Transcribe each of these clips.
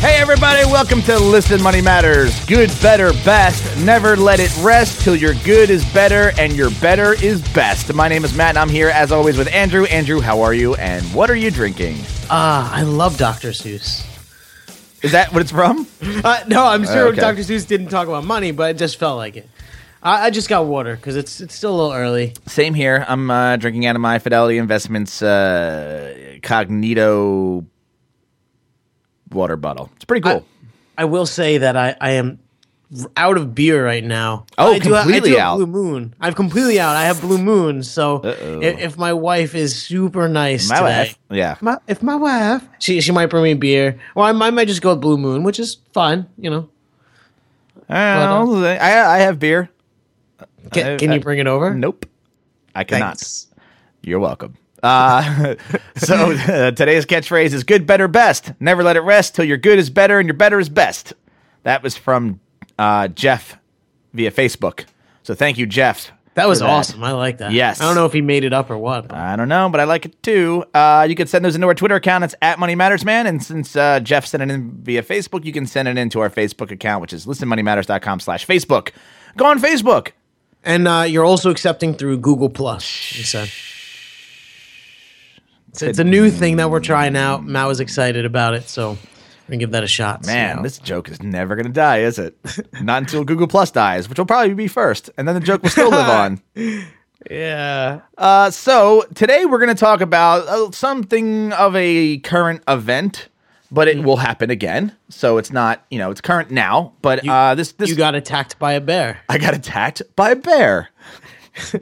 Hey, everybody, welcome to Listen Money Matters. Good, better, best. Never let it rest till your good is better and your better is best. My name is Matt, and I'm here as always with Andrew. Andrew, how are you and what are you drinking? Ah, I love Dr. Seuss. Is that what it's from? Uh, no, I'm sure Okay. Dr. Seuss didn't talk about money, but it just felt like it. I, I just got water because it's it's still a little early. Same here. I'm uh, drinking out of my Fidelity Investments uh, Cognito water bottle. It's pretty cool. I will say that I, I am out of beer right now. Oh, I do completely I do out. Blue Moon. I'm completely out. I have Blue Moon. So if, if my wife is super nice my today, wife. Yeah. my, if my wife, she she might bring me beer, or I, might- I might just go with Blue Moon, which is fine. You know, I, don't know. I, I have beer. can, can I- you bring it over? Nope. I cannot. Thanks. You're welcome. Uh, so uh, today's catchphrase is good, better, best. Never let it rest till your good is better and your better is best. That was from uh, Jeff via Facebook. So thank you, Jeff. That was that. awesome. I like that. Yes. I don't know if he made it up or what. but- I don't know, but I like it too. Uh, you can send those into our Twitter account. It's at Money Matters Man. And since uh, Jeff sent it in via Facebook, you can send it into our Facebook account, which is listenmoneymatters.com slash Facebook. Go on Facebook. And uh, you're also accepting through Google Plus. You said. It's, it's a new thing that we're trying out. Matt was excited about it, so we're gonna give that a shot. Man, how- this joke is never going to die, is it? Not until Google Plus dies, which will probably be first, and then the joke will still live on. yeah. Uh, so today we're going to talk about uh, something of a current event, but Mm. it will happen again. So it's not, you know, it's current now. But uh, this this You got attacked by a bear. I got attacked by a bear.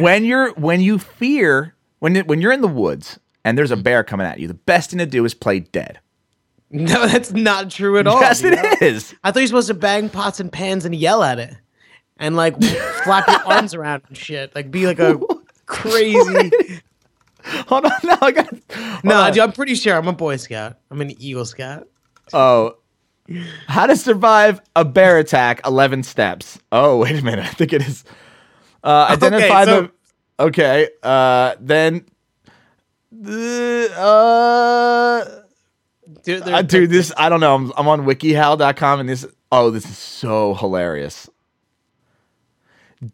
when you're when you fear when when you're in the woods and there's a bear coming at you, the best thing to do is play dead. No, that's not true at all. yes, you it is. I thought you're supposed to bang pots and pans and yell at it, and like flap your arms around and shit, like be like a crazy. Hold on, now I got. No, on. I'm pretty sure I'm a Boy Scout. I'm an Eagle Scout. Oh. How to survive a bear attack 11 steps. Oh, wait a minute. I think it is. Uh, identify so- the. Okay. Uh, then. Uh, Dude, uh, dude, this. I don't know. I'm, I'm on wikihow.com and this. Oh, this is so hilarious.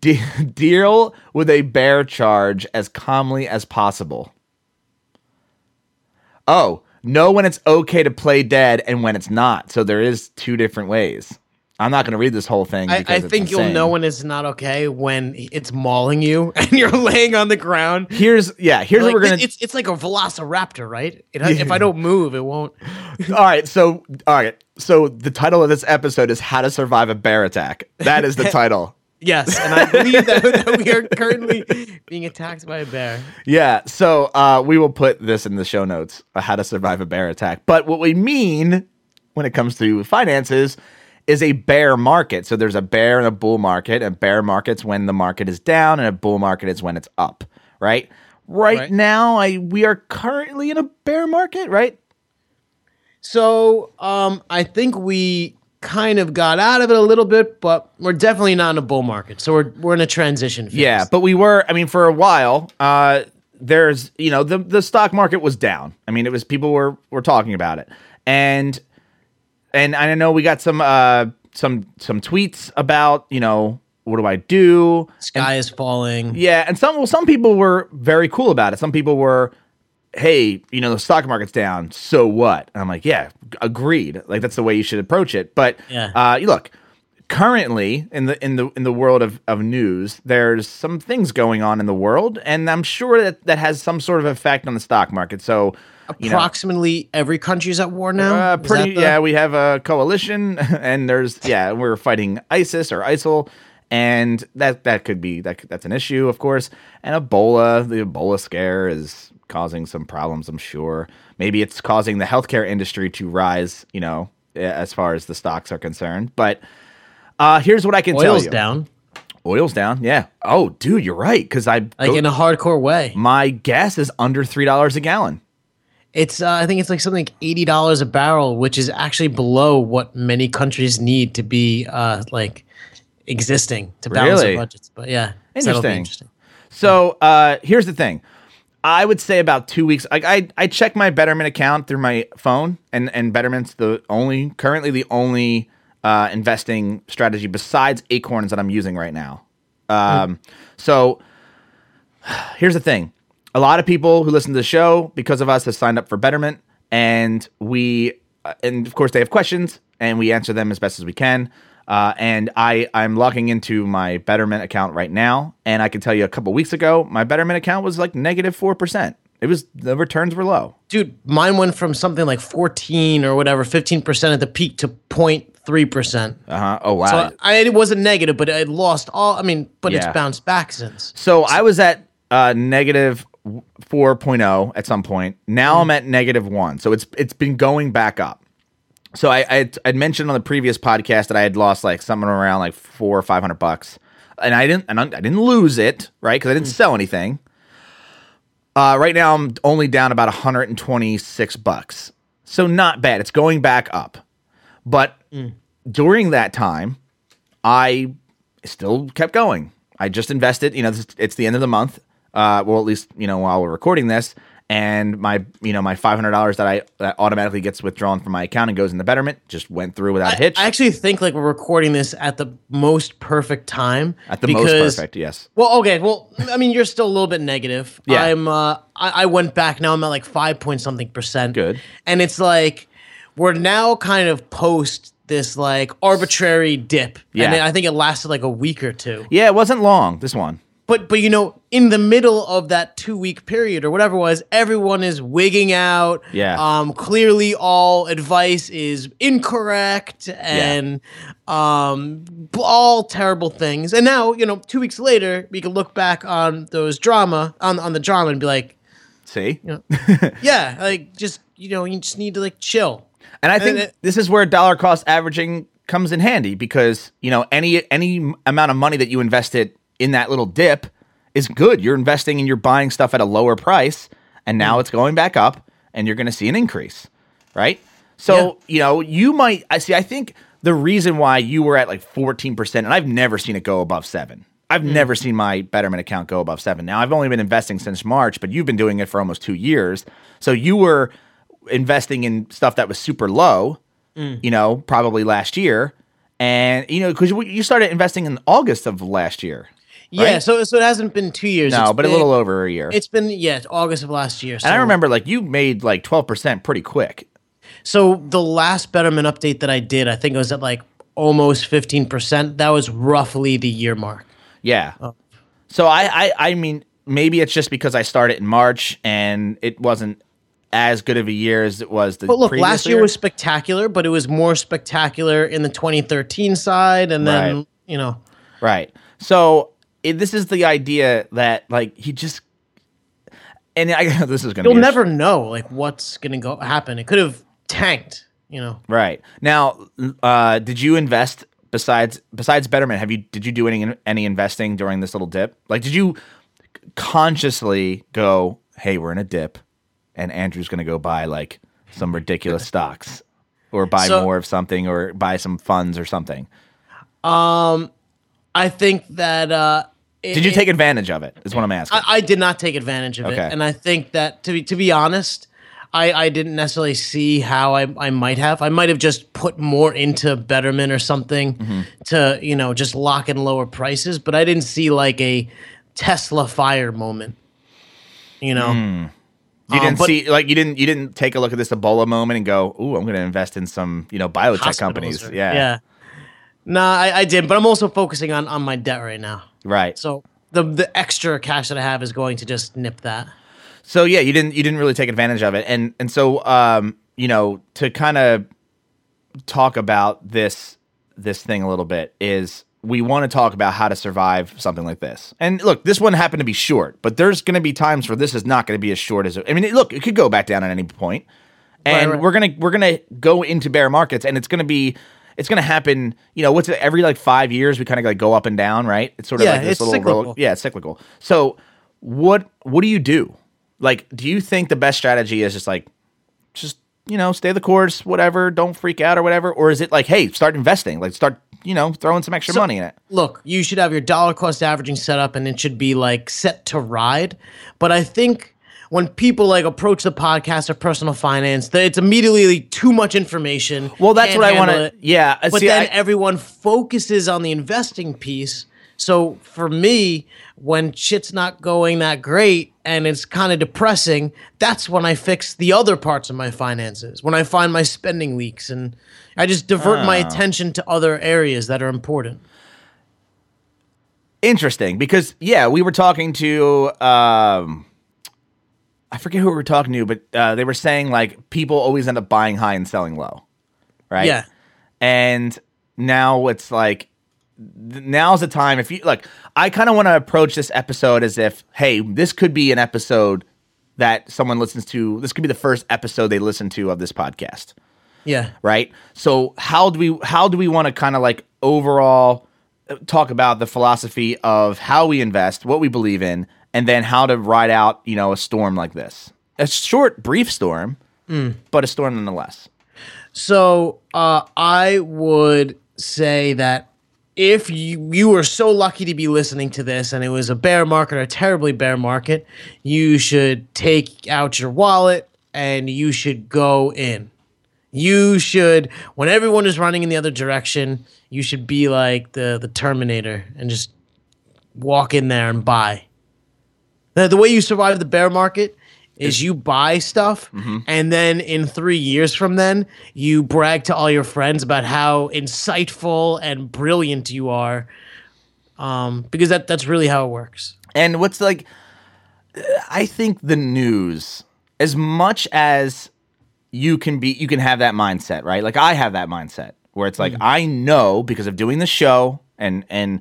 De- deal with a bear charge as calmly as possible. Oh, know when it's okay to play dead and when it's not. So there is two different ways. I'm not going to read this whole thing. I, because I think you'll know when it's not okay when it's mauling you and you're laying on the ground. Here's yeah. Here's Like, what we're gonna. it's it's like a velociraptor, right? It, If I don't move, it won't. all right. So all right. So the title of this episode is "How to Survive a Bear Attack." That is the title. Yes, and I believe that, that we are currently being attacked by a bear. Yeah. So uh, we will put this in the show notes: uh, "How to Survive a Bear Attack." But what we mean when it comes to finances is a bear market. So there's a bear and a bull market. A bear market's when the market is down, and a bull market is when it's up. Right. Right, Right. now, I we are currently in a bear market. Right. So, um, I think we kind of got out of it a little bit, but we're definitely not in a bull market. So we're we're in a transition phase. Yeah, but we were. I mean, for a while, uh, there's you know the the stock market was down. I mean, it was people were were talking about it, and and I know we got some uh some some tweets about you know what do I do? sky is falling. Yeah, and some well, some people were very cool about it. Some people were, hey, you know, the stock market's down, so what? And I'm like, yeah, agreed. Like that's the way you should approach it. But Yeah. uh, you look, currently in the in the in the world of, of news, there's some things going on in the world, and I'm sure that that has some sort of effect on the stock market. So. You know, Approximately every country's at war now. uh, pretty, the- yeah. We have a coalition, and there's yeah, we're fighting ISIS or ISIL, and that that could be that that's an issue, of course. And Ebola, the Ebola scare is causing some problems. I'm sure. Maybe it's causing the healthcare industry to rise. You know, as far as the stocks are concerned. But uh, here's what I can tell you. Oil's down, oil's down. Yeah. Oh, dude, you're right. Because I like go- in a hardcore way. my gas is under three dollars a gallon. It's uh, I think it's like something like eighty dollars a barrel, which is actually below what many countries need to be uh, like existing to balance Really? their budgets. But yeah, Interesting. interesting. So uh, here's the thing. I would say about two weeks. Like I, I check my Betterment account through my phone, and and Betterment's the only currently the only uh, investing strategy besides Acorns that I'm using right now. Um, so here's the thing: a lot of people who listen to the show because of us have signed up for Betterment, and we, uh, and of course they have questions, and we answer them as best as we can. Uh, and I, I'm logging into my Betterment account right now, and I can tell you a couple weeks ago, my Betterment account was like negative four percent. It was the returns were low. Dude, mine went from something like 14 or whatever, 15% at the peak to 0.3%. Uh huh. Oh wow. So I, it wasn't negative, but it lost all. I mean, but it's bounced back since. So I was at uh, negative 4.0 at some point. Now I'm at negative one. So it's it's been going back up. So I I'd, I'd mentioned on the previous podcast that I had lost like something around like four or five hundred bucks, and I didn't and I I didn't lose it right because I didn't sell anything. Uh, right now I'm only down about 126 bucks. So not bad. It's going back up. But during that time, I still kept going. I just invested, you know, this, it's the end of the month. Uh, well, at least, you know, while we're recording this and my, you know, my $500 that I that automatically gets withdrawn from my account and goes in the Betterment just went through without a hitch. I actually think like we're recording this at the most perfect time. at the most perfect, yes. Well, okay. Well, I mean, you're still a little bit negative. Yeah. I'm. Uh, I, I went back. Now I'm at like five point something percent. Good. And it's like we're now kind of post this like arbitrary dip. Yeah. And I think it lasted like a week or two. Yeah, it wasn't long, this one. But but you know, in the middle of that two week period or whatever it was, everyone is wigging out. Yeah. Um. Clearly, all advice is incorrect and um all terrible things. And now you know, two weeks later, we can look back on those drama on on the drama and be like, See? you know, yeah, like just you know, you just need to like chill. And I think And it- this is where dollar cost averaging comes in handy because you know any any amount of money that you invested in that little dip is good. You're investing and you're buying stuff at a lower price, and now Mm. it's going back up, and you're going to see an increase, right? So you know you might. I see. I think the reason why you were at like 14 percent, and I've never seen it go above seven. I've Mm. never seen my Betterment account go above seven. Now I've only been investing since March, but you've been doing it for almost two years. So you were investing in stuff that was super low, Mm. you know, probably last year. And, you know, because you started investing in August of last year. Yeah. Right? So so it hasn't been two years. No, It's but a little over a year. It's been yeah, August of last year. So, and I remember like you made like 12% pretty quick. So the last Betterment update that I did, I think it was at like almost fifteen percent. That was roughly the year mark. Yeah. Oh. So I, I, I mean, maybe it's just because I started in March and it wasn't as good of a year as it was the But look, last year was spectacular, but it was more spectacular in the 2013 side, and then Right. you know, Right. So it, this is the idea that like he just and I this is going to you'll never know like what's gonna go happen. It could have tanked, you know. right now. Uh, did you invest besides besides Betterment? Have you did you do any any investing during this little dip? Like, did you consciously go, "Hey, we're in a dip," and Andrew's going to go buy like some ridiculous stocks, or buy So- more of something, or buy some funds or something? Um, I think that uh, it- Did you take advantage of it? Is what I'm asking. I, I did not take advantage of Okay. it, and I think that to be to be honest, I, I didn't necessarily see how I, I might have. I might have just put more into Betterment or something Mm-hmm. to you know just lock in lower prices, but I didn't see like a Tesla fire moment. You know, You Um, didn't but- see like you didn't you didn't take a look at this Ebola moment and go, "Ooh, I'm going to invest in some you know biotech companies." or- yeah, yeah. Nah, I, I did, but I'm also focusing on on my debt right now. Right. So the the extra cash that I have is going to just nip that. So yeah, you didn't you didn't really take advantage of it, and and so um you know to kind of talk about this this thing a little bit is we want to talk about how to survive something like this. And look, this one happened to be short, but there's going to be times where this is not going to be as short as I mean, it, look, it could go back down at any point, and Right, right. we're gonna we're gonna go into bear markets, and it's gonna be. It's gonna happen, you know. What's it? Every like five years, we kind of like go up and down, right? It's sort of Yeah, like this it's little cyclical. roller. Yeah, it's cyclical. So, what what do you do? Like, do you think the best strategy is just like, just you know, stay the course, whatever, don't freak out or whatever, or is it like, hey, start investing, like start, you know, throwing some extra money in it? look, you should have your dollar cost averaging set up and it should be like set to ride. But I think when people like approach the podcast of personal finance, that it's immediately too much information. Well, that's what I want to. Yeah, uh, But see, then I- everyone focuses on the investing piece. So for me, when shit's not going that great and it's kind of depressing, that's when I fix the other parts of my finances. When I find my spending leaks and I just divert my Ah. attention to other areas that are important. interesting because yeah, we were talking to um I forget who we were talking to, but uh, they were saying like people always end up buying high and selling low, right? Yeah. And now it's like now's the time if you like I kind of want to approach this episode as if hey, this could be an episode that someone listens to. This could be the first episode they listen to of this podcast Yeah. right? So how do we how do we want to kind of like overall uh, talk about the philosophy of how we invest, what we believe in, and then how to ride out, you know, a storm like this. A short, brief storm, but a storm nonetheless. So uh, I would say that if you you were so lucky to be listening to this and it was a bear market or a terribly bear market, you should take out your wallet and you should go in. You should when everyone is running in the other direction, you should be like the the Terminator and just walk in there and buy. The, the way you survive the bear market is you buy stuff and then in three years from then you brag to all your friends about how insightful and brilliant you are um, because that, that's really how it works. And what's like, I think the news, as much as you can be, you can have that mindset, right? Like I have that mindset where it's like I know because of doing the show and and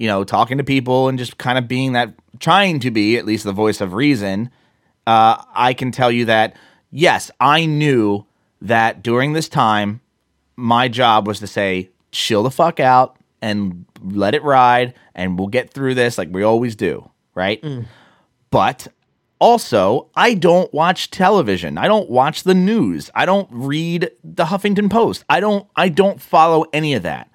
you know talking to people and just kind of being that, trying to be at least the voice of reason. Uh, I can tell you that yes, I knew that during this time, my job was to say, chill the fuck out and let it ride, and we'll get through this like we always do, right? But also, I don't watch television. I don't watch the news. I don't read the Huffington Post. I don't I don't follow any of that.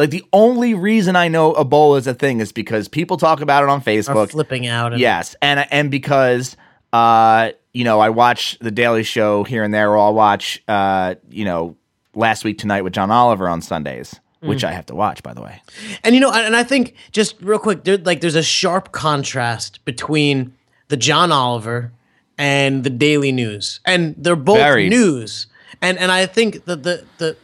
Like the only reason I know Ebola is a thing is because people talk about it on Facebook. flipping out and Yes, and and because uh, you know, I watch the Daily Show here and there, or I'll watch uh, you know, last week tonight with John Oliver on Sundays, which I have to watch, by the way. And you know, and I think just real quick, there, like there's a sharp contrast between the John Oliver and the Daily News, and they're both Very. news. And and I think that the the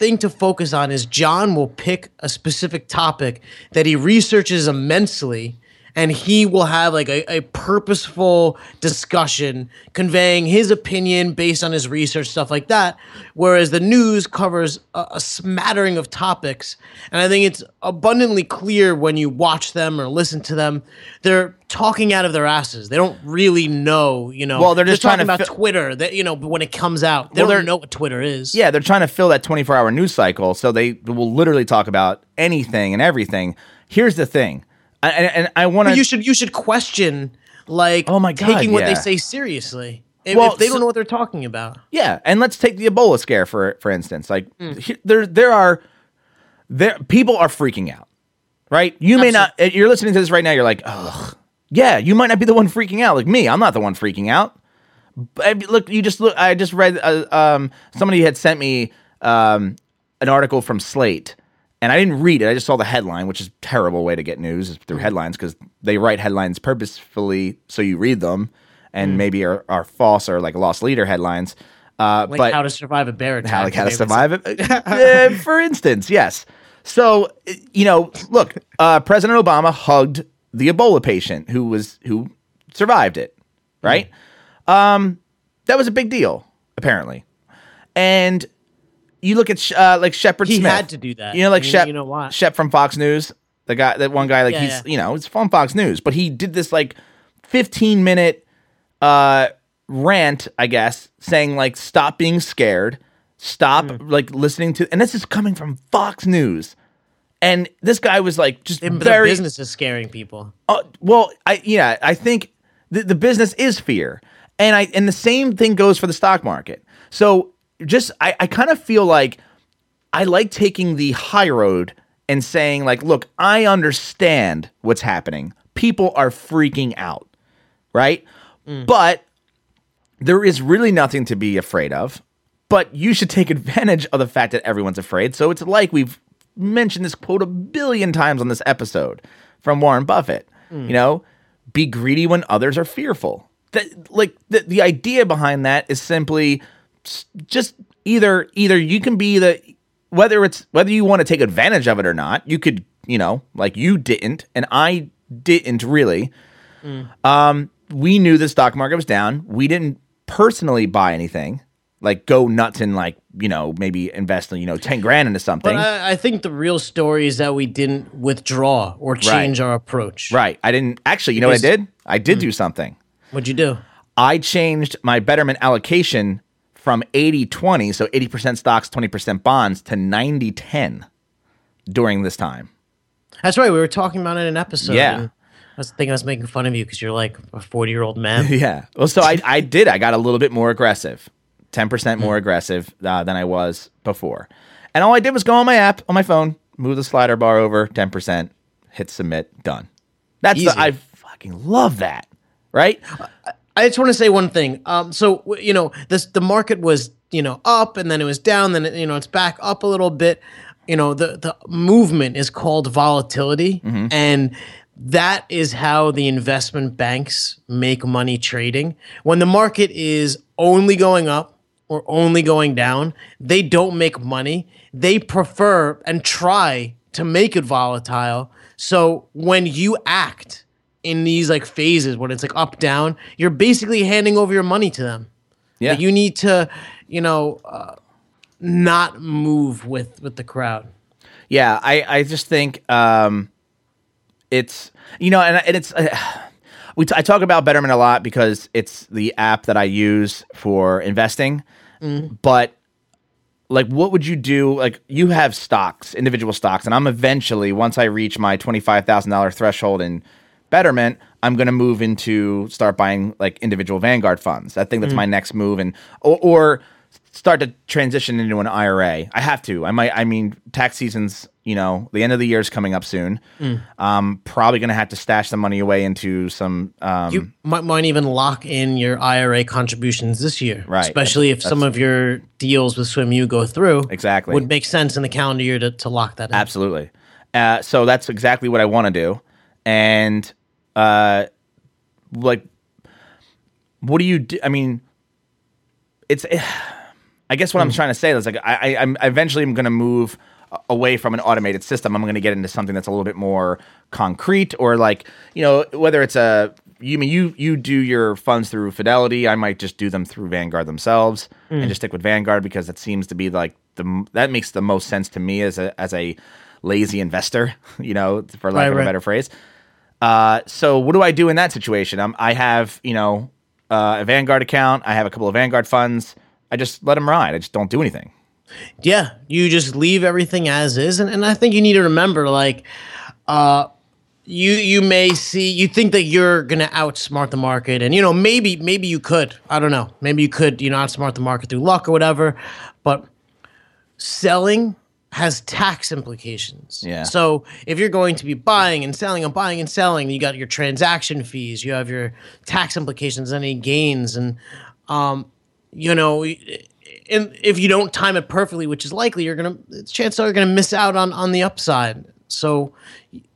thing to focus on is John will pick a specific topic that he researches immensely. And he will have like a, a purposeful discussion conveying his opinion based on his research, stuff like that. Whereas the news covers a, a smattering of topics. And I think it's abundantly clear when you watch them or listen to them, they're talking out of their asses. They don't really know, you know. Well, they're just trying talking about fi- Twitter. That you know, when it comes out, they Well, don't know what Twitter is. Yeah, they're trying to fill that 24 hour news cycle, so they will literally talk about anything and everything. Here's the thing, I, and, and I want to. you should you should question like Oh my God, taking what they say seriously. If, Well, if they don't know what they're talking about. Yeah, and let's take the Ebola scare for for instance. Like he- there there are there people are freaking out. Right? You may not you're listening to this right now you're like, "Ugh." Yeah, you might not be the one freaking out like me. I'm not the one freaking out. But look, you just look I just read uh, um somebody had sent me um an article from Slate and I didn't read it. I just saw the headline, which is a terrible way to get news is through headlines because they write headlines purposefully so you read them and maybe are, are false or like lost leader headlines. Uh, Like but how to survive a bear attack. how, like how to survive it. Uh, for instance, yes. So you know, look, uh, President Obama hugged the Ebola patient who was who survived it, right? Um, that was a big deal, apparently. And you look at Sh- uh, like Shepard He Smith. had to do that. You know, like You- Shep, you know why? Shep from Fox News, the guy, that one guy, like Yeah, he's yeah. you know, it's from Fox News, but he did this like fifteen minute uh rant, I guess, saying like stop being scared, stop Hmm. like listening to, and this is coming from Fox News. And this guy was like just Their very business is scaring people. uh, well, I yeah, I think the, the business is fear, and I and the same thing goes for the stock market. So just I, I kind of feel like I like taking the high road and saying like, look, I understand what's happening. People are freaking out, right? Mm. But there is really nothing to be afraid of, but you should take advantage of the fact that everyone's afraid. So it's like we've mentioned this quote a billion times on this episode from Warren Buffett. Mm. You know, be greedy when others are fearful. That like the, the idea behind that is simply just either either you can be the whether it's whether you want to take advantage of it or not, you could, you know, like you didn't and I didn't really. Um we knew the stock market was down. We didn't personally buy anything. Like go nuts and like, you know, maybe invest you know 10 grand into something. But I, I think the real story is that we didn't withdraw or change our approach. right. I didn't actually, you know what I did? I did do something. What'd you do? I changed my betterment allocation from 80 20, so 80% stocks, 20% bonds, to 90 10 during this time. That's right. We were talking about it in an episode. Yeah. I was thinking I was making fun of you because you're like a 40 year old man. Yeah. Well, so I, I did. I got a little bit more aggressive, 10% more aggressive uh, than I was before. And all I did was go on my app, on my phone, move the slider bar over, 10%, hit submit, done. That's the, I fucking love that. Right? I just want to say one thing. Um, so you know, this the market was you know up and then it was down. Then it, you know it's back up a little bit. You know the the movement is called volatility, and that is how the investment banks make money trading. When the market is only going up or only going down, they don't make money. They prefer and try to make it volatile. So when you act in these like phases when it's like up down you're basically handing over your money to them Yeah. Like, you need to you know uh, not move with with the crowd Yeah, I, I just think um, it's you know, and, and it's uh, we t- I talk about Betterment a lot because it's the app that I use for investing. But like, what would you do? Like, you have stocks, individual stocks, and I'm eventually once I reach my twenty five thousand dollar threshold in Betterment, I'm going to move into start buying like individual Vanguard funds. I think that's my next move, and or, or start to transition into an IRA. I have to. I might. I mean, tax season's you know the end of the year is coming up soon. Um, probably going to have to stash some money away into some. Um, you might, might even lock in your ira contributions this year Right. especially if some of your deals with swimu go through Exactly. would make sense in the calendar year to, to lock that in Absolutely. Uh, so that's exactly what I want to do. And uh, like, what do you do? I mean, it's. Eh, I guess what I'm hmm. trying to say is like I, I I'm eventually I'm going to move away from an automated system. I'm going to get into something that's a little bit more concrete, or like you know whether it's a you mean you you do your funds through Fidelity. I might just do them through Vanguard themselves and hmm. just stick with Vanguard because that seems to be like the that makes the most sense to me as a as a lazy investor. You know, for lack Right, of right. a better phrase. Uh, so what do I do in that situation? Um, I have you know uh, a Vanguard account. I have a couple of Vanguard funds. I just let them ride. I just don't do anything. Yeah, you just leave everything as is, and, and I think you need to remember, like, uh, you you may see you think that you're gonna outsmart the market, and you know maybe maybe you could. I don't know. Maybe you could you know outsmart the market through luck or whatever, but selling has tax implications. Yeah. So if you're going to be buying and selling and buying and selling, you got your transaction fees, you have your tax implications, any gains, and um, you know, and if you don't time it perfectly, which is likely, you're gonna chances are you're gonna miss out on on the upside. So,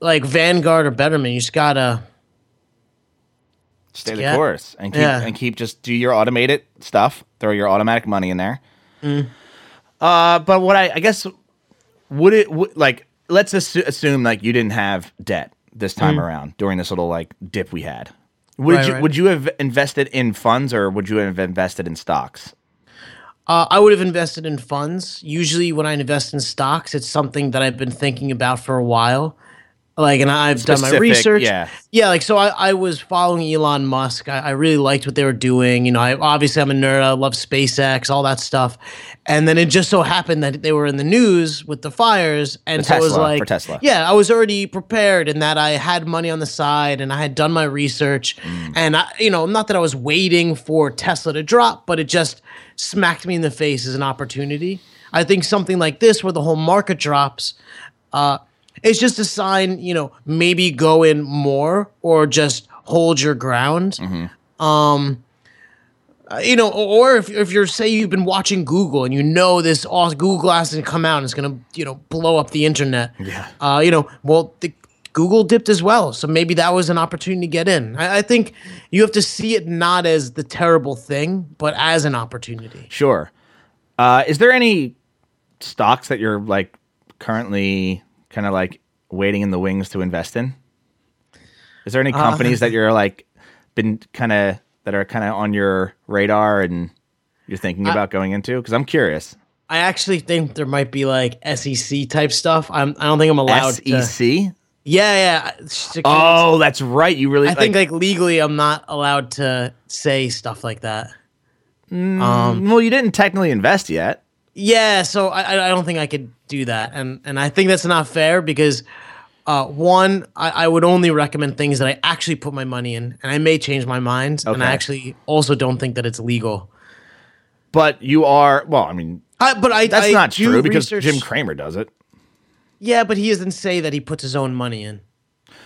like Vanguard or Betterment, you just gotta Stay the Yeah. course and keep Yeah. and keep just do your automated stuff. Throw your automatic money in there. Mm. Uh, but what I I guess would it would, like let's assu- assume like you didn't have debt this time around during this little like dip we had. Would Mm. Right, you right. would you have invested in funds or would you have invested in stocks? Uh, I would have invested in funds. Usually, when I invest in stocks, it's something that I've been thinking about for a while. Like, and I've done my research. yeah. yeah. Like, so I, I was following Elon Musk. I, I really liked what they were doing. You know, I obviously I'm a nerd. I love SpaceX, all that stuff. And then it just so happened that they were in the news with the fires, and The so it was like, for Tesla. yeah, I was already prepared in that I had money on the side and I had done my research. Mm. And I, you know, not that I was waiting for Tesla to drop, but it just smacked me in the face as an opportunity. I think something like this, where the whole market drops, uh, it's just a sign, you know, maybe go in more or just hold your ground. Mm-hmm. Um, uh, you know, or if, if you're say you've been watching Google and you know this all Google Glass is gonna come out and it's gonna you know blow up the internet. Yeah. Uh, you know, well, the, Google dipped as well, so maybe that was an opportunity to get in. I, I think you have to see it not as the terrible thing, but as an opportunity. Sure. Uh, is there any stocks that you're like currently kind of like waiting in the wings to invest in? Is there any Uh, companies that you're like been kind of that are kind of on your radar and you're thinking about going into? Because I'm curious. I actually think there might be like SEC type stuff. I'm. I don't think I'm allowed. to- SEC. Yeah, yeah. Securities- Oh, that's right. You really I like, think like legally, I'm not allowed to say stuff like that. Um, well, you didn't technically invest yet. Yeah, so I, I- don't think I could do that, and and I think that's not fair because, uh, one, I, I would only recommend things that I actually put my money in, and I may change my mind, and I actually also don't think that it's legal. But you are well. I mean, I, but I that's I not true because research- Jim Cramer does it. Yeah, but he doesn't say that he puts his own money in.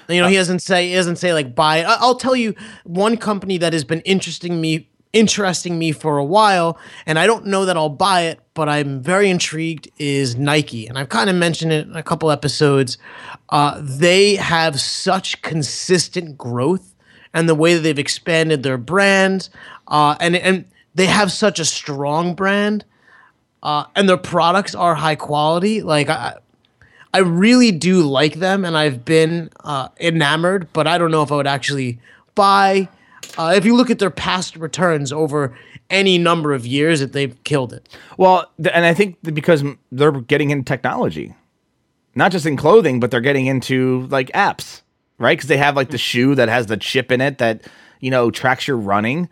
You know, he doesn't say he doesn't say like buy. I- I'll tell you one company that has been interesting me interesting me for a while, and I don't know that I'll buy it, but I'm very intrigued. Is Nike, and I've kind of mentioned it in a couple episodes. Uh, they have such consistent growth, and the way that they've expanded their brand, uh, and and they have such a strong brand, uh, and their products are high quality. Like I. I really do like them, and I've been uh, enamored. But I don't know if I would actually buy. Uh, if you look at their past returns over any number of years, that they've killed it. Well, and I think because they're getting into technology, not just in clothing, but they're getting into like apps, right? Because they have like the shoe that has the chip in it that you know tracks your running,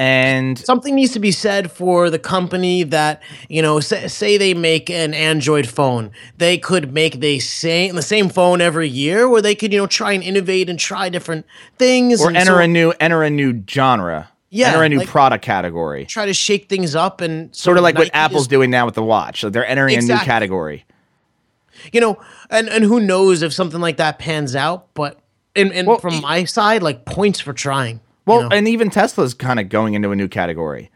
and Something needs to be said for the company that you know. Say, say they make an Android phone, they could make the same the same phone every year, where they could you know try and innovate and try different things or enter so a new enter a new genre, Yeah, enter a new like- product category, try to shake things up and sort of like what Apple's is- doing now with the watch. So they're entering a new category. you know, and and who knows if something like that pans out. But and, in Well, from my side, like points for trying. Well, you know? and even Tesla's kind of going into a new category.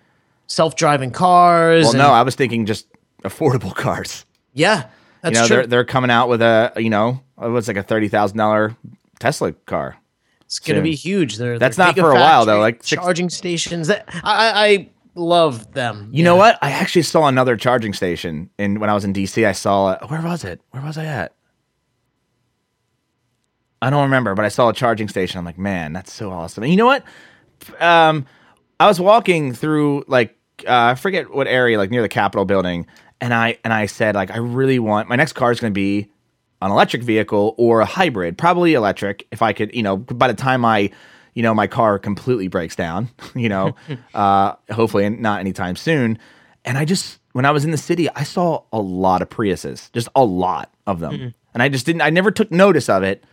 self-driving cars. Well, and- no, I was thinking just affordable cars. yeah, that's you know, true. they're they're coming out with a you know what's like a thirty thousand dollar Tesla car. it's gonna be huge. They're, That's they're not for a while, though, like six- charging stations. That I, I I love them. You know what? I actually saw another charging station and when I was in DC. I saw it. Where was it? Where was I at? I don't remember, but I saw a charging station. I'm like, man, that's so awesome. And you know what? Um, I was walking through like uh, I forget what area, like near the Capitol building, and I and I said like I really want my next car is going to be an electric vehicle or a hybrid, probably electric. If I could, you know, by the time I, you know, my car completely breaks down, you know, uh, hopefully not anytime soon. And I just when I was in the city, I saw a lot of Priuses, just a lot of them, and I just didn't. I never took notice of it,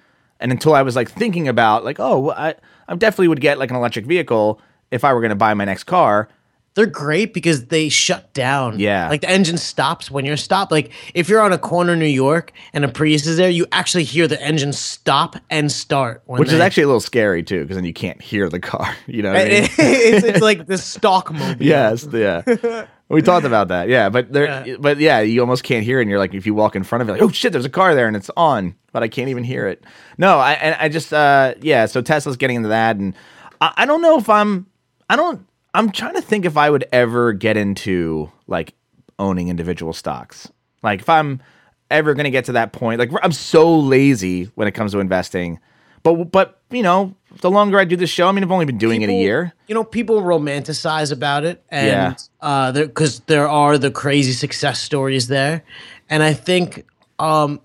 and until I was like thinking about like, oh, well, I I definitely would get like an electric vehicle if I were going to buy my next car. They're great because they shut down. Yeah. Like the engine stops when you're stopped. Like if you're on a corner in New York and a Prius is there, you actually hear the engine stop and start. When Which is actually a little scary too, because then you can't hear the car. You know what I mean? it's, it's like the stock mobile. yes, yeah. We talked about that. Yeah, but there, Yeah. but yeah, you almost can't hear it. And you're like, if you walk in front of it, like, oh shit, there's a car there, and it's on, but I can't even hear it. No, I, and I just, uh, yeah. So Tesla's getting into that, and I, I don't know if I'm, I don't, I'm trying to think if I would ever get into like owning individual stocks. Like if I'm ever going to get to that point, like I'm so lazy when it comes to investing. But but you know, the longer I do this show, I mean, I've only been doing it a year. You know, people romanticize about it, and Yeah. uh, because there are the crazy success stories there, and I think um,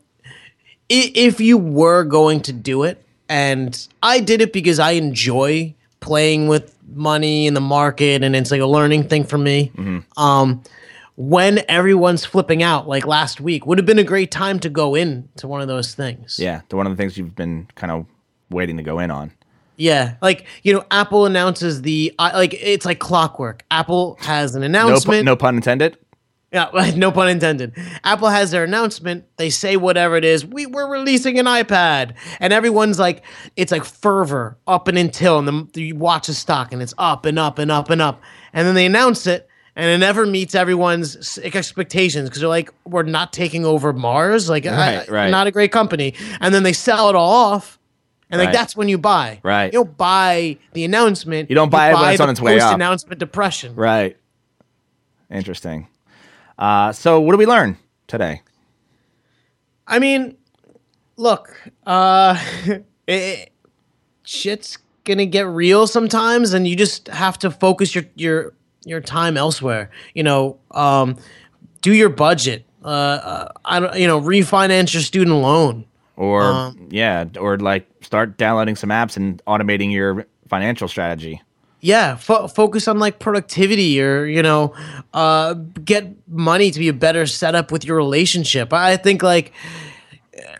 if you were going to do it, and I did it because I enjoy playing with money in the market, and it's like a learning thing for me. Mm-hmm. Um, when everyone's flipping out, like last week, would have been a great time to go in to one of those things. Yeah, the one of the things you've been kind of waiting to go in on. Yeah, like you know, Apple announces the uh, like it's like clockwork. Apple has an announcement. pu- no pun intended. Yeah, no pun intended. Apple has their announcement. They say whatever it is. We we're releasing an iPad, and everyone's like, it's like fervor up and until, and the, you watch the stock, and it's up and up and up and up, and then they announce it, and it never meets everyone's expectations because they're like, we're not taking over Mars, like, Right, I- right. not a great company, and then they sell it all off. And like Right. that's when you buy. Right. You don't buy the announcement. You don't buy it when it's the on its way up. Post-announcement depression. Right. Interesting. Uh, so, what do we learn today? I mean, look, uh, it, shit's gonna get real sometimes, and you just have to focus your your your time elsewhere. You know, um, do your budget. Uh, uh, I don't, you know, refinance your student loan. Or Um, yeah, or like start downloading some apps and automating your financial strategy. Yeah, fo- focus on like productivity, or you know, uh, get money to be a better setup with your relationship. I think like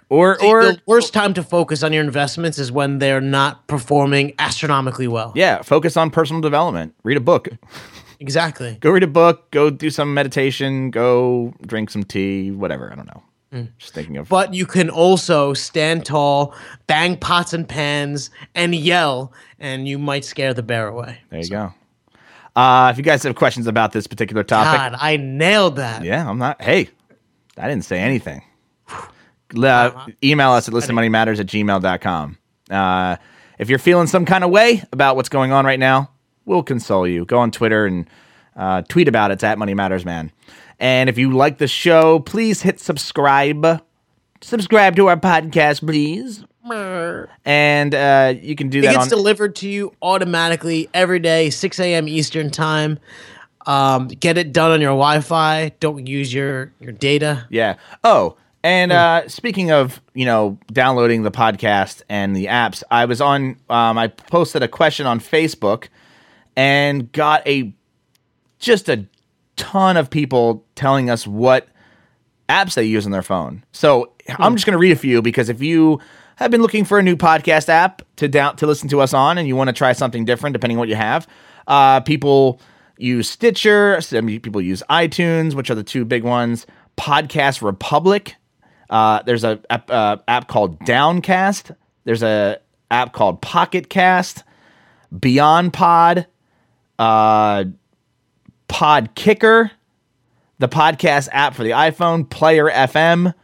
Or or the worst time to focus on your investments is when they're not performing astronomically well. yeah, focus on personal development. Read a book. Exactly. Go read a book. Go do some meditation. Go drink some tea. Whatever. I don't know. Just thinking of. But you can also stand tall, bang pots and pans, and yell, and you might scare the bear away. there you go. Uh, if you guys have questions about this particular topic, God, I nailed that. Yeah, I'm not. Hey, I didn't say anything. Uh, email us at listenmoneymatters at gmail.com. Uh, if you're feeling some kind of way about what's going on right now, we'll console you. Go on Twitter and uh, tweet about it. It's at Money Matters Man. And if you like the show, please hit subscribe. Subscribe to our podcast, please. And uh, you can do It that gets on. delivered to you automatically every day, 6 a.m. Eastern time. Um, get it done on your Wi-Fi. Don't use your your data. Yeah. Oh, and uh, speaking of you know downloading the podcast and the apps, I was on. Um, I posted a question on Facebook and got a just a ton of people telling us what apps they use on their phone. So I'm just going to read a few because if you have been looking for a new podcast app to down to listen to us on, and you want to try something different, depending on what you have, uh, people use Stitcher. Some people use iTunes, which are the two big ones. Podcast Republic. Uh, there's a app, uh, app called Downcast. There's a app called Pocket Cast. Beyond Pod. Pod Kicker the podcast app for the iPhone, Player FM.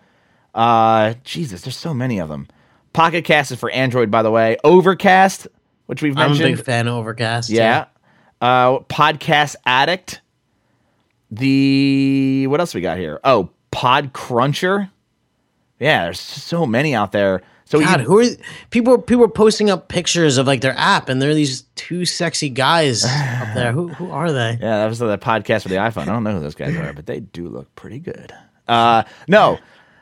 Uh, Jesus, there's so many of them. Pocket Cast is for Android, by the way. Overcast, which we've mentioned. I'm a big fan of Overcast. yeah. Uh, Podcast Addict. The what else we got here? Oh, Pod Cruncher. Yeah, there's so many out there. So God, you, who are people? People are posting up pictures of like their app, and they're these two sexy guys up there. Who who are they? Yeah, that was the podcast for the iPhone. I don't know who those guys are, but they do look pretty good. Uh, no,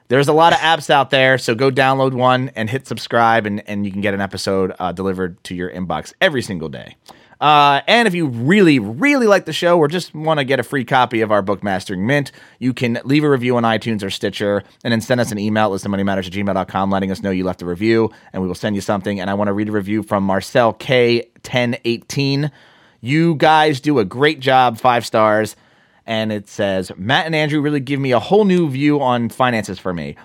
there's a lot of apps out there, so go download one and hit subscribe, and, and you can get an episode uh, delivered to your inbox every single day. Uh, and if you really, really like the show or just want to get a free copy of our book, Mastering Mint, you can leave a review on iTunes or Stitcher and then send us an email at listenmoneymatters at gmail.com letting us know you left a review, and we will send you something. And I want to read a review from Marcel K1018. You guys do a great job, five stars. And it says, Matt and Andrew really give me a whole new view on finances for me.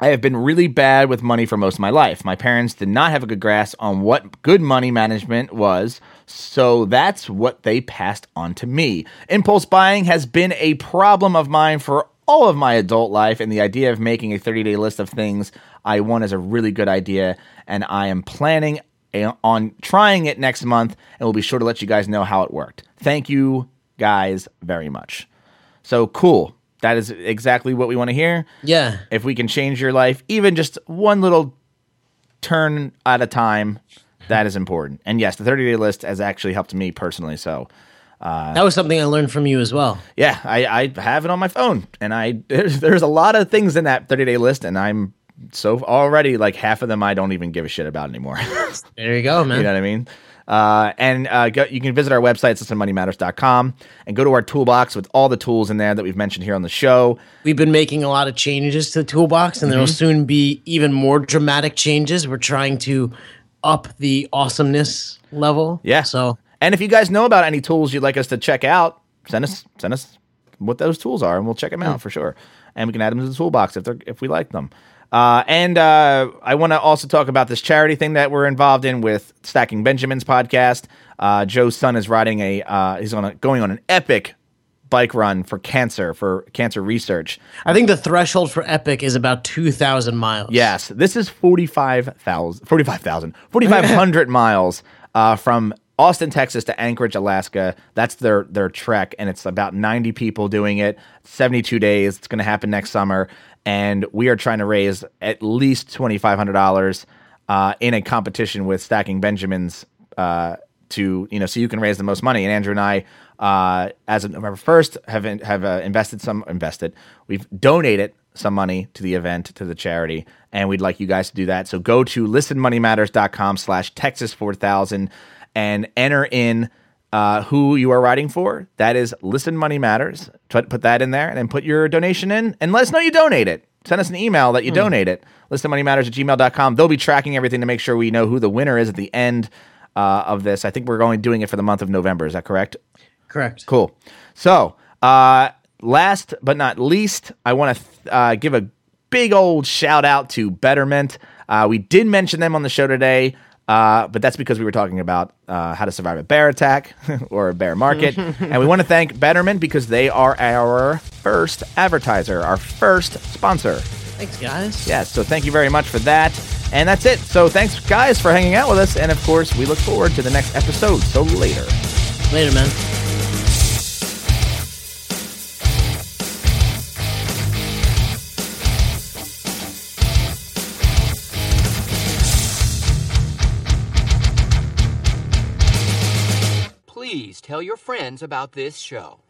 I have been really bad with money for most of my life. My parents did not have a good grasp on what good money management was, so that's what they passed on to me. Impulse buying has been a problem of mine for all of my adult life, and the idea of making a 30 day list of things I want is a really good idea, and I am planning on trying it next month, and we'll be sure to let you guys know how it worked. Thank you guys very much. So cool. That is exactly what we want to hear Yeah, if we can change your life, even just one little turn at a time, that is important. And yes, the 30 day list has actually helped me personally. So, that was something I learned from you as well. yeah, I, I have it on my phone, and I there's, there's a lot of things in that 30 day list, and I'm so already like half of them I don't even give a shit about anymore. There you go, man. You know what I mean? Uh, and uh, go, you can visit our website, listenmoneymatters.com, and go to our toolbox with all the tools in there that we've mentioned here on the show. We've been making a lot of changes to the toolbox, and there will Mm-hmm. soon be even more dramatic changes. We're trying to up the awesomeness level. Yeah. So And if you guys know about any tools you'd like us to check out, send us send us what those tools are, and we'll check them out for sure. And we can add them to the toolbox if they're if we like them. Uh, and uh, I want to also talk about this charity thing that we're involved in with Stacking Benjamin's podcast. Uh, Joe's son is riding a uh, he's on a, going on an epic bike run for cancer for cancer research. I think the threshold for Epic is about 2,000 miles. Yes, this is 45,000 45,000 4,500 miles uh, from Austin, Texas to Anchorage, Alaska. That's their their trek and it's about 90 people doing it. 72 days. It's going to happen next summer and we are trying to raise at least $2,500 uh, in a competition with Stacking Benjamins uh, to you know so you can raise the most money. And Andrew and I, uh, as of November first, have in, have uh, invested some invested. We've donated some money to the event to the charity, and we'd like you guys to do that. So go to listenmoneymatters.com slash Texas four thousand and enter in. Uh, who you are writing for. That is Listen Money Matters. Put, put that in there and then put your donation in and let us know you donate it. Send us an email that you donate it. ListenMoneyMatters at gmail.com. They'll be tracking everything to make sure we know who the winner is at the end uh, of this. I think we're going doing it for the month of November. Is that correct? Correct. Cool. So, uh, last but not least, I want to th- uh, give a big old shout out to Betterment. Uh, we did mention them on the show today, uh, but that's because we were talking about uh, how to survive a bear attack or a bear market. and we want to thank Betterment because they are our first advertiser, our first sponsor. Thanks, guys. Yes, so thank you very much for that. And that's it. So thanks, guys, for hanging out with us. And of course, we look forward to the next episode. So later. Later, man. your friends about this show.